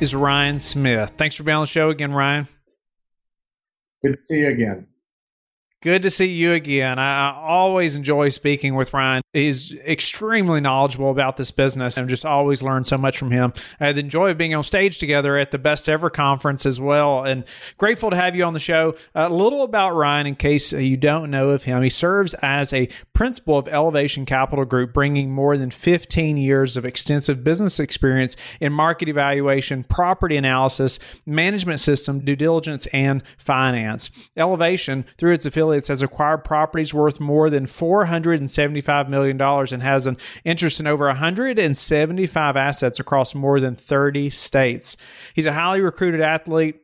is Ryan Smith. Thanks for being on the show again, Ryan. Good to see you again. Good to see you again. I always enjoy speaking with Ryan. He's extremely knowledgeable about this business and just always learn so much from him. I had the joy of being on stage together at the Best Ever conference as well. And grateful to have you on the show. A little about Ryan in case you don't know of him. He serves as a principal of Elevation Capital Group, bringing more than 15 years of extensive business experience in market evaluation, property analysis, management system, due diligence, and finance. Elevation, through its affiliates, affiliates has acquired properties worth more than $475 million and has an interest in over 175 assets across more than 30 states. He's a highly recruited athlete.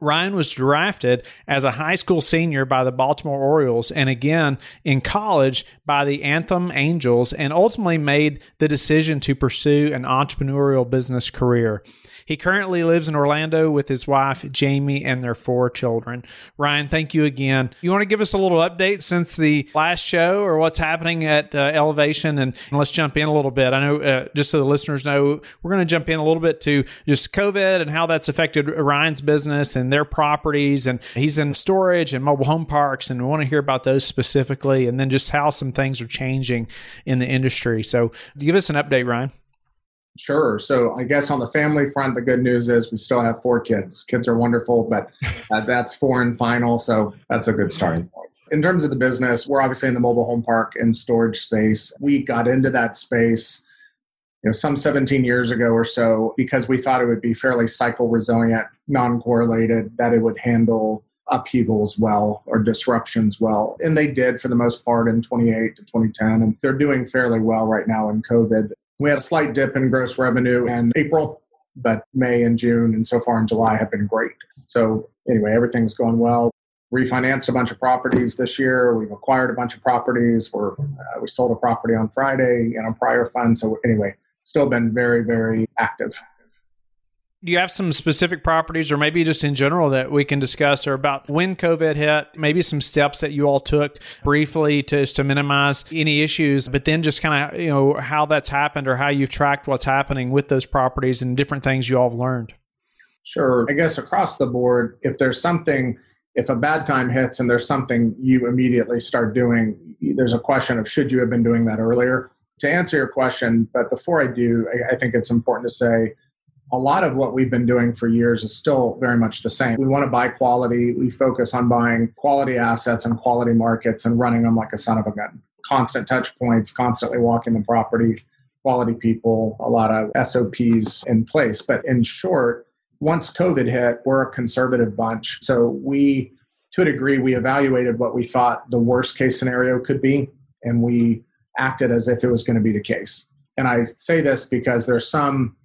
Ryan was drafted as a high school senior by the Baltimore Orioles and again in college by the Anaheim Angels and ultimately made the decision to pursue an entrepreneurial business career. He currently lives in Orlando with his wife, Jamie, and their four children. Ryan, thank you again. You want to give us a little update since the last show or what's happening at uh, Elevation? And, and, let's jump in a little bit. I know, uh, just so the listeners know, we're going to jump in a little bit to just COVID and how that's affected Ryan's business and their properties. And he's in storage and mobile home parks, and we want to hear about those specifically, and then just how some things are changing in the industry. So, give us an update, Ryan. Sure. So I guess on the family front, the good news is we still have four kids. Kids are wonderful, but uh, that's four and final. So that's a good starting point. In terms of the business, we're obviously in the mobile home park and storage space. We got into that space, you know, some 17 years ago or so because we thought it would be fairly cycle resilient, non-correlated, that it would handle upheavals well or disruptions well. And they did for the most part in 28 to 2010. And they're doing fairly well right now in COVID. We had a slight dip in gross revenue in April, but May and June and so far in July have been great. So, anyway, everything's going well. Refinanced a bunch of properties this year. We've acquired a bunch of properties. We're, uh, we sold a property on Friday in a prior fund. So, anyway, still been very, very active do you have some specific properties or maybe just in general that we can discuss or about when COVID hit, maybe some steps that you all took briefly to, to minimize any issues, but then just kind of, you know, how that's happened or how you've tracked what's happening with those properties and different things you all have learned? Sure. I guess across the board, if there's something, if a bad time hits and there's something you immediately start doing, there's a question of should you have been doing that earlier? To answer your question, but before I do, I, I think it's important to say, a lot of what we've been doing for years is still very much the same. We want to buy quality. We focus on buying quality assets and quality markets and running them like a son of a gun. Constant touch points, constantly walking the property, quality people, a lot of SOPs in place. But in short, once COVID hit, we're a conservative bunch. So we, to a degree, we evaluated what we thought the worst case scenario could be, and we acted as if it was going to be the case. And I say this because there's some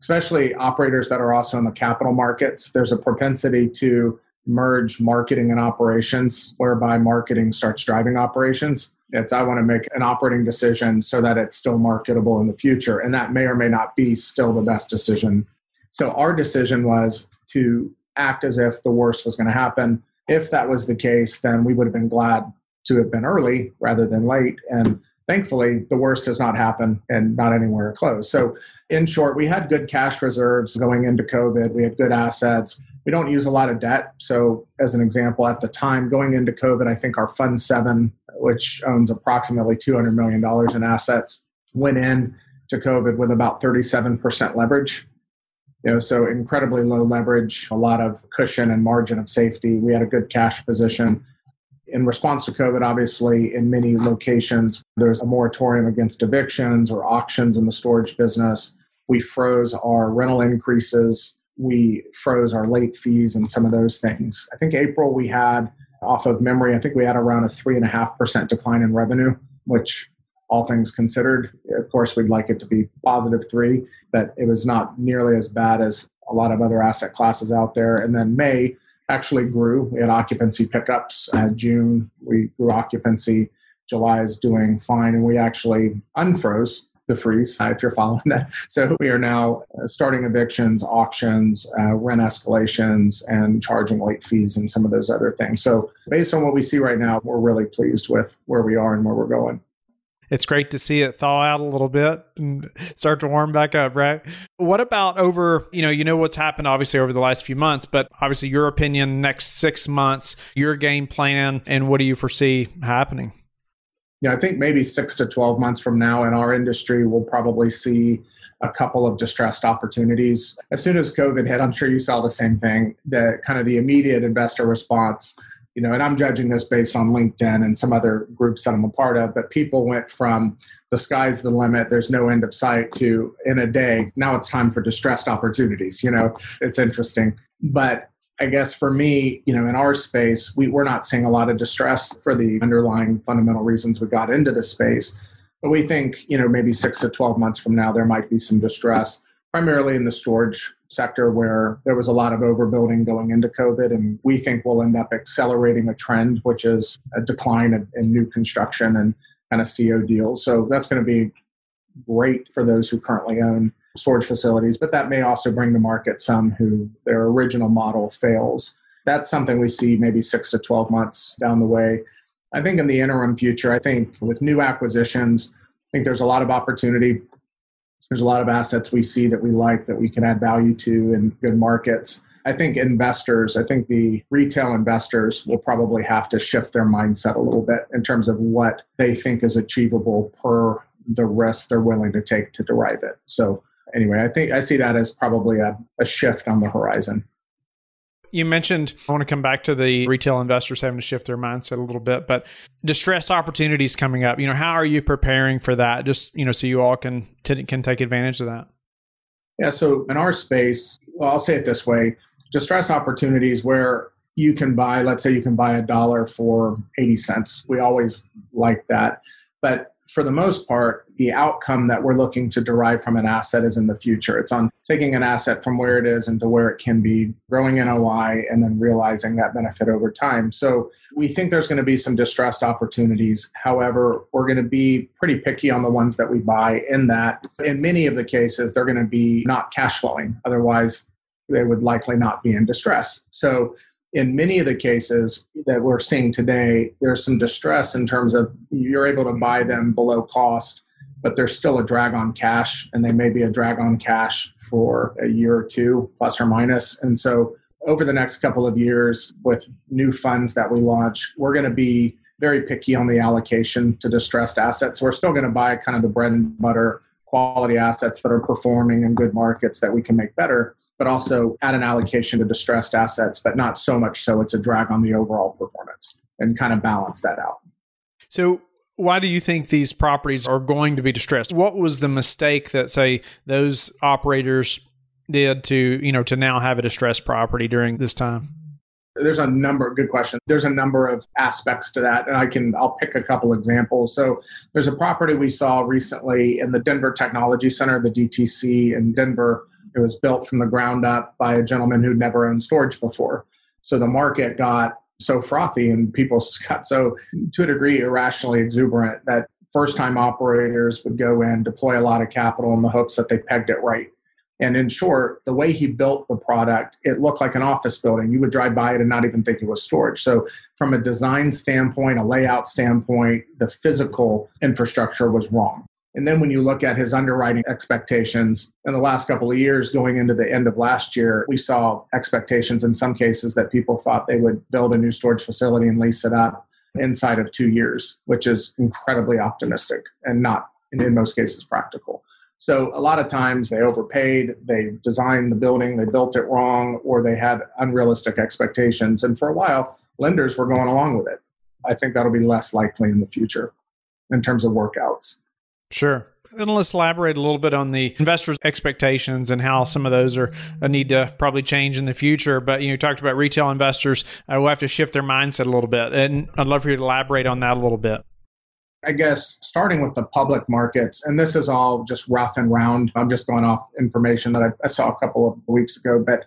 especially operators that are also in the capital markets, there's a propensity to merge marketing and operations, whereby marketing starts driving operations. It's I want to make an operating decision so that it's still marketable in the future. And that may or may not be still the best decision. So our decision was to act as if the worst was going to happen. If that was the case, then we would have been glad to have been early rather than late. And thankfully the worst has not happened and not anywhere close. So in short we had good cash reserves going into covid. We had good assets. We don't use a lot of debt. So as an example at the time going into covid i think our fund 7 which owns approximately $200 million in assets went in to covid with about 37% leverage. You know so incredibly low leverage a lot of cushion and margin of safety. We had a good cash position in response to COVID, obviously, in many locations, there's a moratorium against evictions or auctions in the storage business. We froze our rental increases. We froze our late fees and some of those things. I think April we had, off of memory, I think we had around a 3.5% decline in revenue, which all things considered, of course, we'd like it to be positive three, but it was not nearly as bad as a a lot of other asset classes out there. And then May actually grew. Had occupancy pickups. Uh, June, we grew occupancy. July is doing fine. And we actually unfroze the freeze, if you're following that. So we are now uh, starting evictions, auctions, uh, rent escalations, and charging late fees and some of those other things. So based on what we see right now, we're really pleased with where we are and where we're going it's great to see it thaw out a little bit and start to warm back up, right? What about over, you know, you know what's happened obviously over the last few months, but obviously your opinion next 6 months, your game plan and what do you foresee happening? Yeah, I think maybe 6 to 12 months from now in our industry we'll probably see a couple of distressed opportunities. As soon as COVID hit, I'm sure you saw the same thing, the kind of the immediate investor response you know, and I'm judging this based on LinkedIn and some other groups that I'm a part of, but people went from the sky's the limit, there's no end of sight to in a day, now it's time for distressed opportunities. You know, it's interesting. But I guess for me, you know, in our space, we, we're not seeing a lot of distress for the underlying fundamental reasons we got into this space. But we think, you know, maybe six to 12 months from now, there might be some distress primarily in the storage sector where there was a lot of overbuilding going into COVID. And we think we'll end up accelerating a trend, which is a decline in, in new construction and kind of CO deals. So that's going to be great for those who currently own storage facilities, but that may also bring to market some who their original model fails. That's something we see maybe six to 12 months down the way. I think in the interim future, I think with new acquisitions, I think there's a lot of opportunity there's a lot of assets we see that we like that we can add value to in good markets. I think investors, I think the retail investors will probably have to shift their mindset a little bit in terms of what they think is achievable per the risk they're willing to take to derive it. So, anyway, I think I see that as probably a, a shift on the horizon. You mentioned I want to come back to the retail investors having to shift their mindset a little bit, but distressed opportunities coming up. You know, how are you preparing for that? Just you know, so you all can t- can take advantage of that. Yeah. So in our space, well, I'll say it this way: distressed opportunities where you can buy. Let's say you can buy a dollar for eighty cents. We always like that, but for the most part, the outcome that we're looking to derive from an asset is in the future. It's on taking an asset from where it is and to where it can be, growing NOI, and then realizing that benefit over time. So we think there's going to be some distressed opportunities. However, we're going to be pretty picky on the ones that we buy, in that in many of the cases, they're going to be not cash flowing. Otherwise, they would likely not be in distress. So in many of the cases that we're seeing today, there's some distress in terms of you're able to buy them below cost, but there's still a drag on cash, and they may be a drag on cash for a year or two, plus or minus. And so, over the next couple of years, with new funds that we launch, we're going to be very picky on the allocation to distressed assets. We're still going to buy kind of the bread and butter quality assets that are performing in good markets that we can make better but also add an allocation to distressed assets, but not so much so it's a drag on the overall performance and kind of balance that out. So, why do you think these properties are going to be distressed? What was the mistake that, say, those operators did to, you know, to now have a distressed property during this time? There's a number, good question. There's a number of aspects to that, and I can, I'll pick a couple examples. So there's a property we saw recently in the Denver Technology Center, the DTC in Denver it was built from the ground up by a gentleman who'd never owned storage before. So the market got so frothy and people got so, to a degree, irrationally exuberant that first time operators would go in, deploy a lot of capital in the hopes that they pegged it right. And in short, the way he built the product, it looked like an office building. You would drive by it and not even think it was storage. So, from a design standpoint, a layout standpoint, the physical infrastructure was wrong. And then when you look at his underwriting expectations in the last couple of years, going into the end of last year, we saw expectations in some cases that people thought they would build a new storage facility and lease it up inside of two years, which is incredibly optimistic and not, in most cases, practical. So a lot of times they overpaid, they designed the building, they built it wrong, or they had unrealistic expectations. And for a while, lenders were going along with it. I think that'll be less likely in the future in terms of workouts. Sure. And let's elaborate a little bit on the investors' expectations and how some of those are a need to probably change in the future. But you, know, you talked about retail investors uh, will have to shift their mindset a little bit, and I'd love for you to elaborate on that a little bit. I guess starting with the public markets, and this is all just rough and round. I'm just going off information that I, I saw a couple of weeks ago, but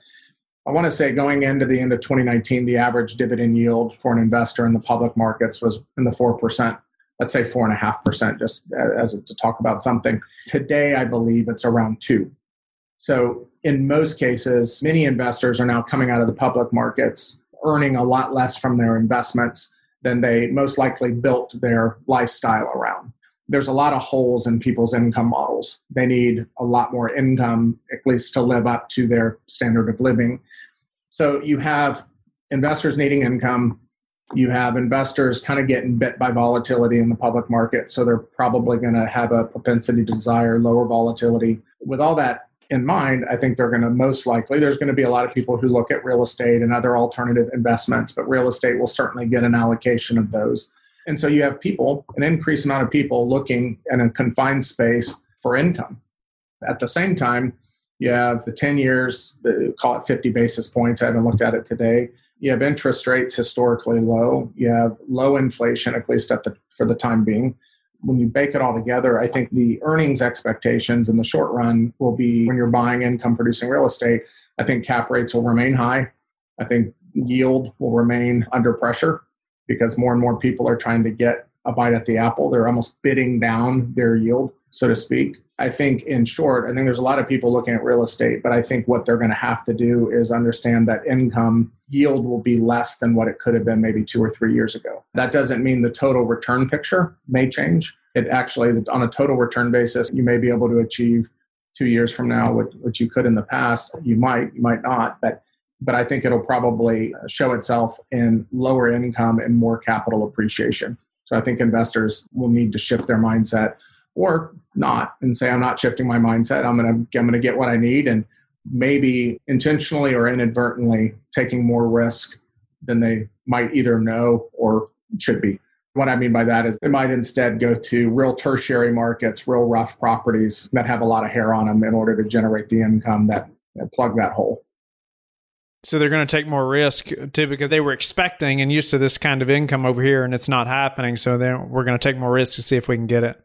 I want to say going into the end of 2019, the average dividend yield for an investor in the public markets was in the 4%, let's say 4.5%, just as to talk about something. Today, I believe it's around 2 So, in most cases, many investors are now coming out of the public markets, earning a lot less from their investments they most likely built their lifestyle around. There's a lot of holes in people's income models. They need a lot more income, at least to live up to their standard of living. So you have investors needing income. You have investors kind of getting bit by volatility in the public market. So they're probably going to have a propensity to desire lower volatility. With all that in mind, I think they're going to most likely, there's going to be a lot of people who look at real estate and other alternative investments, but real estate will certainly get an allocation of those. And so you have people, an increased amount of people looking in a confined space for income. At the same time, you have the 10 years, call it 50 basis points. I haven't looked at it today. You have interest rates historically low. You have low inflation, at least at the, for the time being when you bake it all together, I think the earnings expectations in the short run will be when you're buying income producing real estate, I think cap rates will remain high. I think yield will remain under pressure because more and more people are trying to get a bite at the apple. They're almost bidding down their yield, so to speak. I think, in short, I think there's a lot of people looking at real estate, but I think what they're going to have to do is understand that income yield will be less than what it could have been maybe two or three years ago. That doesn't mean the total return picture may change. It actually, on a total return basis, you may be able to achieve two years from now what, what you could in the past. You might, you might not, but but I think it'll probably show itself in lower income and more capital appreciation. So I think investors will need to shift their mindset or not and say i'm not shifting my mindset. I'm going to i'm going to get what i need and maybe intentionally or inadvertently taking more risk than they might either know or should be. What i mean by that is they might instead go to real tertiary markets real rough properties that have a lot of hair on them in order to generate the income that, plug that hole. So they're going to take more risk too because they were expecting and used to this kind of income over here and it's not happening. So then we're going to take more risk to see if we can get it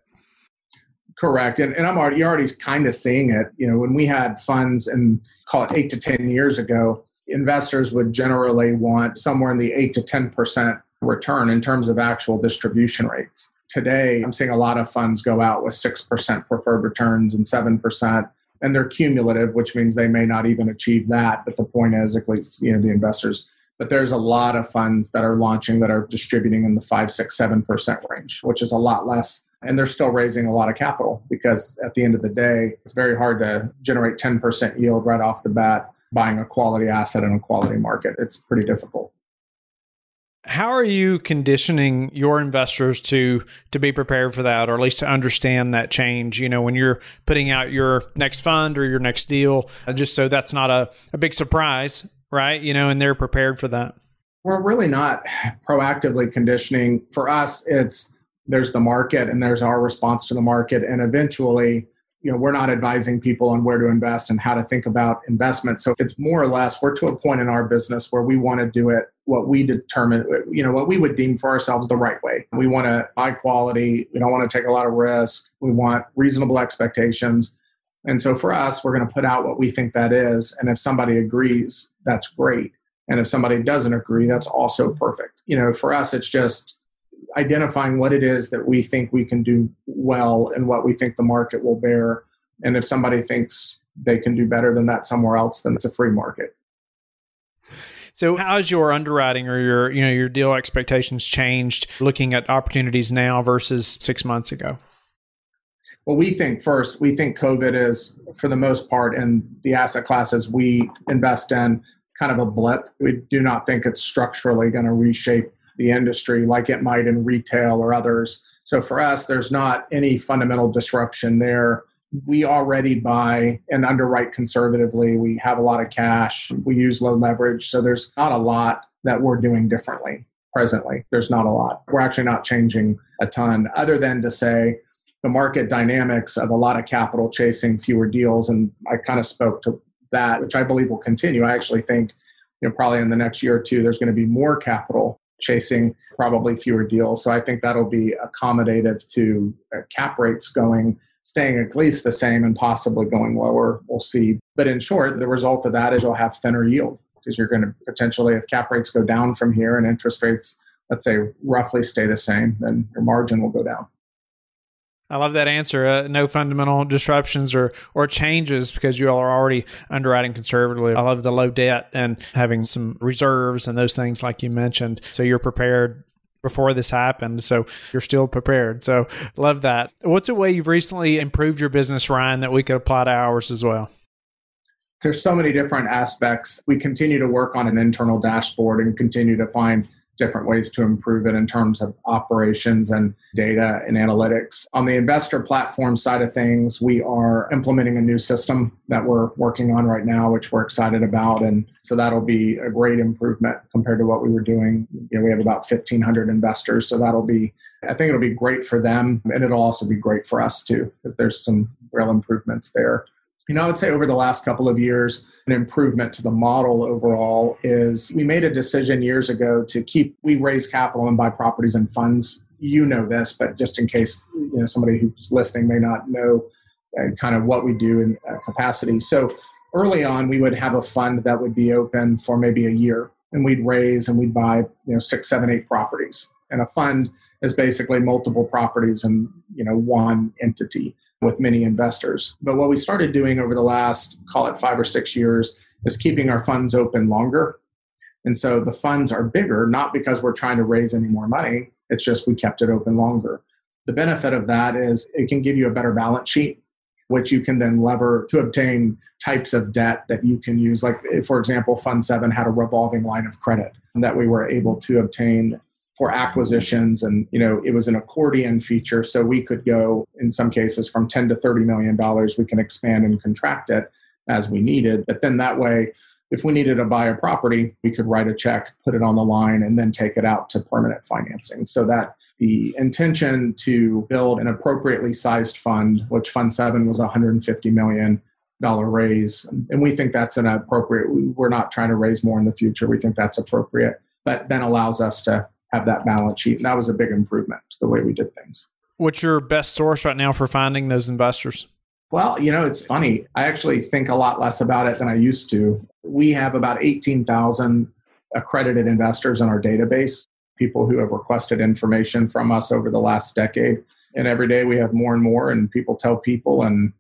Correct. And, and I'm already, already kind of seeing it. You know, when we had funds and call it eight to 10 years ago, investors would generally want somewhere in the eight to 10% return in terms of actual distribution rates. Today, I'm seeing a lot of funds go out with 6% preferred returns and 7%. And they're cumulative, which means they may not even achieve that. But the point is, at least, you know, the investors but there's a lot of funds that are launching that are distributing in the five, six, seven percent range, which is a lot less and they're still raising a lot of capital because at the end of the day, it's very hard to generate 10% yield right off the bat buying a quality asset in a quality market. It's pretty difficult. How are you conditioning your investors to to be prepared for that or at least to understand that change, you know, when you're putting out your next fund or your next deal, uh, just so that's not a, a big surprise, right? You know, and they're prepared for that. We're really not proactively conditioning. For us, it's there's the market and there's our response to the market. And eventually you know we're not advising people on where to invest and how to think about investment. So it's more or less we're to a point in our business where we want to do it what we determine you know what we would deem for ourselves the right way. We want to high quality we don't want to take a lot of risk. We want reasonable expectations. And so for us we're going to put out what we think that is. And if somebody agrees that's great. And if somebody doesn't agree that's also perfect. You know for us it's just identifying what it is that we think we can do well and what we think the market will bear. And if somebody thinks they can do better than that somewhere else, then it's a free market. So how's your underwriting or your you know your deal expectations changed looking at opportunities now versus 6 months ago? Well, we think first, we think COVID is for the most part in the asset classes we invest in kind of a blip. We do not think it's structurally going to reshape the industry like it might in retail or others. So for us, there's not any fundamental disruption there. We already buy and underwrite conservatively. We have a lot of cash. We use low leverage. So there's not a lot that we're doing differently presently. There's not a lot. We're actually not changing a ton, other than to say the market dynamics of a lot of capital chasing fewer deals. And I kind of spoke to that, which I believe will continue. I actually think, you know, probably in the next year or two, there's going to be more capital chasing probably fewer deals. So I think that'll be accommodative to uh, cap rates going, staying at least the same and possibly going lower. We'll see. But in short, the result of that is you'll have thinner yield because you're going to potentially, if cap rates go down from here and interest rates, let's say, roughly stay the same, then your margin will go down. I love that answer. Uh, no fundamental disruptions or or changes because you all are already underwriting conservatively. I love the low debt and having some reserves and those things like you mentioned. So you're prepared before this happened. So you're still prepared. So love that. What's a way you've recently improved your business, Ryan, that we could apply to ours as well? There's so many different aspects. We continue to work on an internal dashboard and continue to find different ways to improve it in terms of operations and data and analytics. On the investor platform side of things, we are implementing a new system that we're working on right now, which we're excited about. And so that'll be a great improvement compared to what we were doing. You know, we have about 1,500 investors. So that'll be, I think it'll be great for them. And it'll also be great for us too, because there's some real improvements there you know, I would say over the last couple of years, an improvement to the model overall is we made a decision years ago to keep, we raise capital and buy properties and funds. You know this, but just in case, you know, somebody who's listening may not know uh, kind of what we do in uh, capacity. So early on, we would have a fund that would be open for maybe a year and we'd raise and we'd buy, you know, six, seven, eight properties. And a fund is basically multiple properties in, you know, one entity with many investors. But what we started doing over the last, call it five or six years, is keeping our funds open longer. And so the funds are bigger, not because we're trying to raise any more money, it's just we kept it open longer. The benefit of that is it can give you a better balance sheet, which you can then lever to obtain types of debt that you can use. Like, eh, for example, Fund 7 had a revolving line of credit that we were able to obtain for acquisitions and you know it was an accordion feature so we could go in some cases from 10 to 30 million dollars we can expand and contract it as we needed. But then that way if we needed to buy a property we could write a check put it on the line and then take it out to permanent financing. So that the intention to build an appropriately sized fund which fund 7 was 150 million dollar raise and we think that's an appropriate we're not trying to raise more in the future we think that's appropriate but then allows us to have that balance sheet. And that was a big improvement to the way we did things. What's your best source right now for finding those investors? Well, you know, it's funny. I actually think a lot less about it than I used to. We have about 18,000 accredited investors in our database, people who have requested information from us over the last decade. And every day we have more and more, and people tell people. And,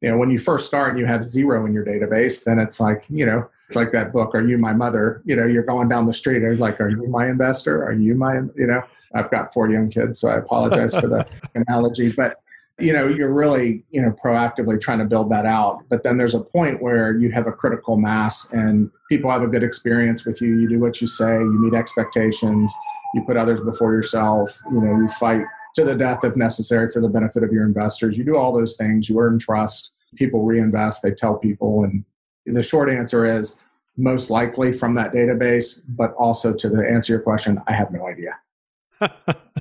you know, when you first start and you have zero in your database, then it's like, you know, it's like that book, Are You My Mother? You know, you're going down the street, are like, Are you my investor? Are you my, you know, I've got four young kids, so I apologize for the analogy. But, you know, you're really, you know, proactively trying to build that out. But then there's a point where you have a critical mass and people have a good experience with you. You do what you say, you meet expectations, you put others before yourself, you know, you fight to the death if necessary for the benefit of your investors. You do all those things, you earn trust, people reinvest, they tell people, and the short answer is most likely from that database, but also to the answer your question, I have no idea.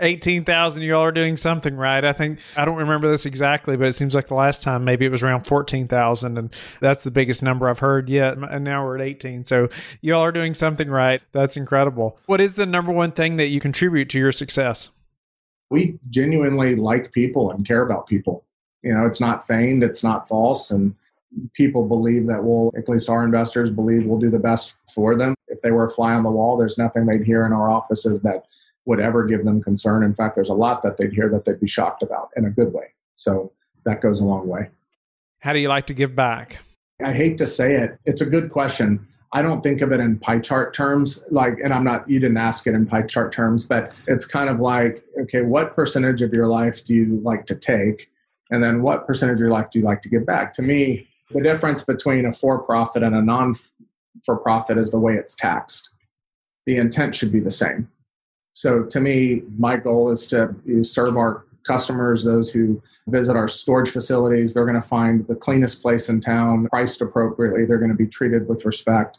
18,000 you all are doing something right. I think I don't remember this exactly, but it seems like the last time maybe it was around 14,000 and that's the biggest number I've heard yet and now we're at 18. So you all are doing something right. That's incredible. What is the number one thing that you contribute to your success? We genuinely like people and care about people. You know, it's not feigned, it's not false and people believe that we'll, at least our investors believe we'll do the best for them. If they were a fly on the wall, there's nothing they'd hear in our offices that would ever give them concern. In fact, there's a lot that they'd hear that they'd be shocked about in a good way. So that goes a long way. How do you like to give back? I hate to say it. It's a good question. I don't think of it in pie chart terms, like, and I'm not, you didn't ask it in pie chart terms, but it's kind of like, okay, what percentage of your life do you like to take? And then what percentage of your life do you like to give back? To me, the difference between a for profit and a non for profit is the way it's taxed. The intent should be the same. So to me, my goal is to serve our customers, those who visit our storage facilities. They're going to find the cleanest place in town, priced appropriately. They're going to be treated with respect.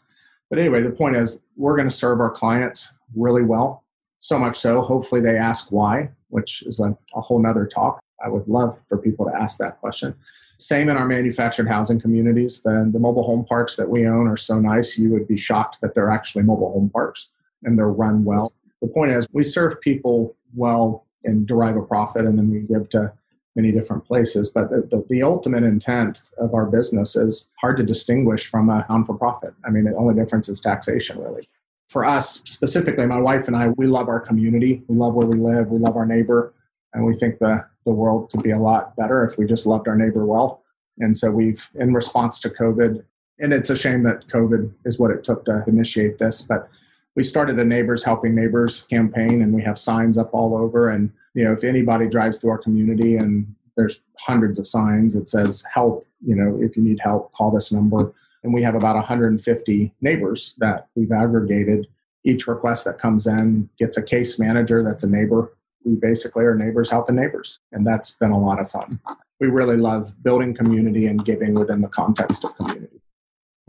But anyway, the point is, we're going to serve our clients really well. So much so, hopefully, they ask why, which is a, a whole nother talk. I would love for people to ask that question. Same in our manufactured housing communities. The, the mobile home parks that we own are so nice, you would be shocked that they're actually mobile home parks. and they're run well. The point is, we serve people well and derive a profit, and then we give to many different places. But the, the, the, ultimate intent of our business is hard to distinguish from a non for profit. I mean, the only difference is taxation, really. For us specifically, my wife and I, we love our community. We love where we live. We love our neighbor. And we think the, the world could be a lot better if we just loved our neighbor well. And so we've, in response to COVID, and it's a shame that COVID is what it took to initiate this, but we started a neighbors helping neighbors campaign and we have signs up all over. And you know if anybody drives through our community and there's hundreds of signs that says help you know if you need help call this number. And we have about 150 neighbors that we've aggregated. Each request that comes in gets a case manager that's a neighbor we basically are neighbors helping neighbors and that's been a lot of fun we really love building community and giving within the context of community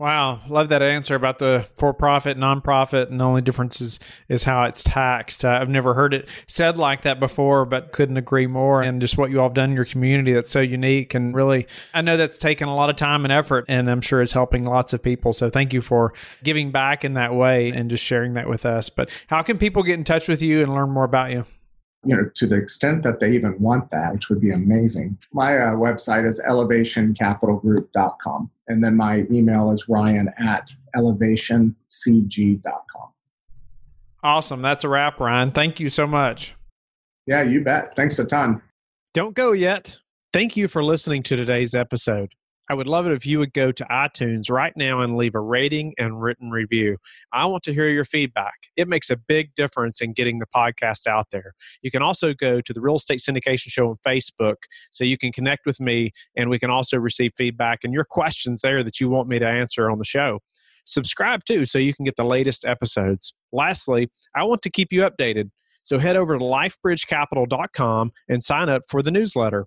Wow, love that answer about the for-profit, non-profit, and the only difference is, is how it's taxed. Uh, I've never heard it said like that before, but couldn't agree more. And just what you all have done in your community that's so unique and really, I know that's taken a lot of time and effort, and I'm sure it's helping lots of people. So thank you for giving back in that way and just sharing that with us. But how can people get in touch with you and learn more about you? You know, to the extent that they even want that, which would be amazing. My uh, website is elevationcapitalgroup.com. And then my email is ryan at elevationcg.com. Awesome. That's a wrap, Ryan. Thank you so much. Yeah, you bet. Thanks a ton. Don't go yet. Thank you for listening to today's episode. I would love it if you would go to iTunes right now and leave a rating and written review. I want to hear your feedback. It makes a big difference in getting the podcast out there. You can also go to the Real Estate Syndication Show on Facebook so you can connect with me and we can also receive feedback and your questions there that you want me to answer on the show. Subscribe too so you can get the latest episodes. Lastly, I want to keep you updated. So head over to lifebridgecapital.com and sign up for the newsletter.